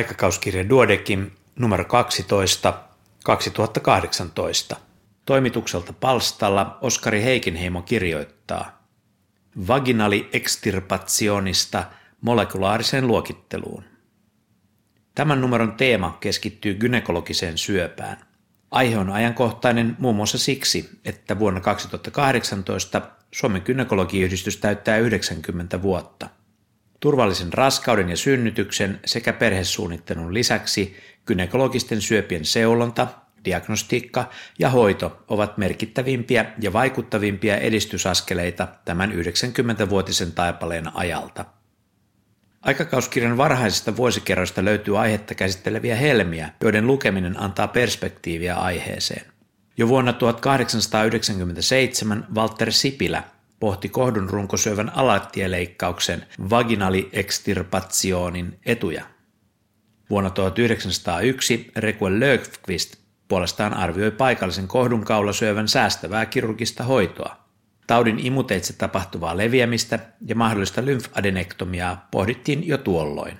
Aikakauskirja Duodekim numero 12 2018. Toimitukselta palstalla Oskari Heikinheimo kirjoittaa Vaginali extirpationista molekulaariseen luokitteluun. Tämän numeron teema keskittyy gynekologiseen syöpään. Aihe on ajankohtainen muun muassa siksi, että vuonna 2018 Suomen gynekologiyhdistys täyttää 90 vuotta – Turvallisen raskauden ja synnytyksen sekä perhesuunnittelun lisäksi gynekologisten syöpien seulonta, diagnostiikka ja hoito ovat merkittävimpiä ja vaikuttavimpia edistysaskeleita tämän 90-vuotisen taipaleen ajalta. Aikakauskirjan varhaisista vuosikerroista löytyy aihetta käsitteleviä helmiä, joiden lukeminen antaa perspektiiviä aiheeseen. Jo vuonna 1897 Walter Sipilä pohti kohdun runkosyövän alatieleikkauksen vaginaliextirpationin etuja. Vuonna 1901 Requel Löfqvist puolestaan arvioi paikallisen kohdunkaulasyövän säästävää kirurgista hoitoa. Taudin imuteitse tapahtuvaa leviämistä ja mahdollista lymfadenektomiaa pohdittiin jo tuolloin.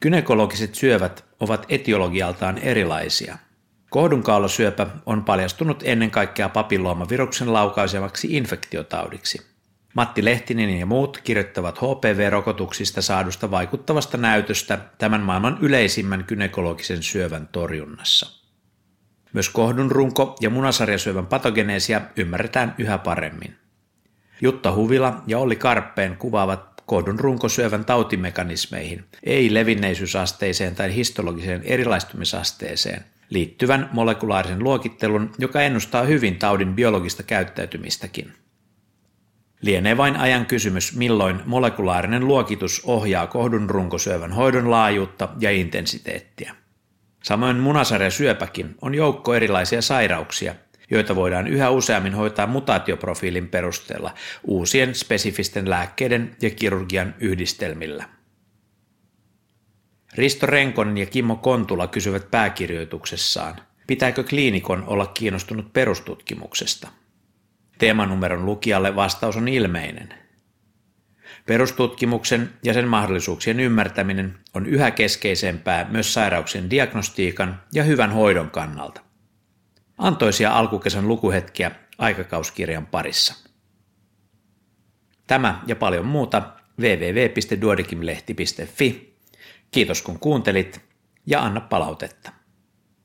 Kynekologiset syövät ovat etiologialtaan erilaisia – Kohdunkaulasyöpä on paljastunut ennen kaikkea papilloomaviruksen laukaisemaksi infektiotaudiksi. Matti Lehtinen ja muut kirjoittavat HPV-rokotuksista saadusta vaikuttavasta näytöstä tämän maailman yleisimmän kynekologisen syövän torjunnassa. Myös kohdun runko- ja munasarjasyövän patogeneesia ymmärretään yhä paremmin. Jutta Huvila ja Olli Karppeen kuvaavat kohdun runkosyövän tautimekanismeihin, ei levinneisyysasteeseen tai histologiseen erilaistumisasteeseen – liittyvän molekulaarisen luokittelun, joka ennustaa hyvin taudin biologista käyttäytymistäkin. Lienee vain ajan kysymys, milloin molekulaarinen luokitus ohjaa kohdun runkosyövän hoidon laajuutta ja intensiteettiä. Samoin munasarjasyöpäkin on joukko erilaisia sairauksia, joita voidaan yhä useammin hoitaa mutaatioprofiilin perusteella uusien spesifisten lääkkeiden ja kirurgian yhdistelmillä. Risto Renkonen ja Kimmo Kontula kysyvät pääkirjoituksessaan, pitääkö kliinikon olla kiinnostunut perustutkimuksesta. Teemanumeron lukijalle vastaus on ilmeinen. Perustutkimuksen ja sen mahdollisuuksien ymmärtäminen on yhä keskeisempää myös sairauksien diagnostiikan ja hyvän hoidon kannalta. Antoisia alkukesän lukuhetkiä aikakauskirjan parissa. Tämä ja paljon muuta www.duodekimlehti.fi Kiitos kun kuuntelit ja anna palautetta.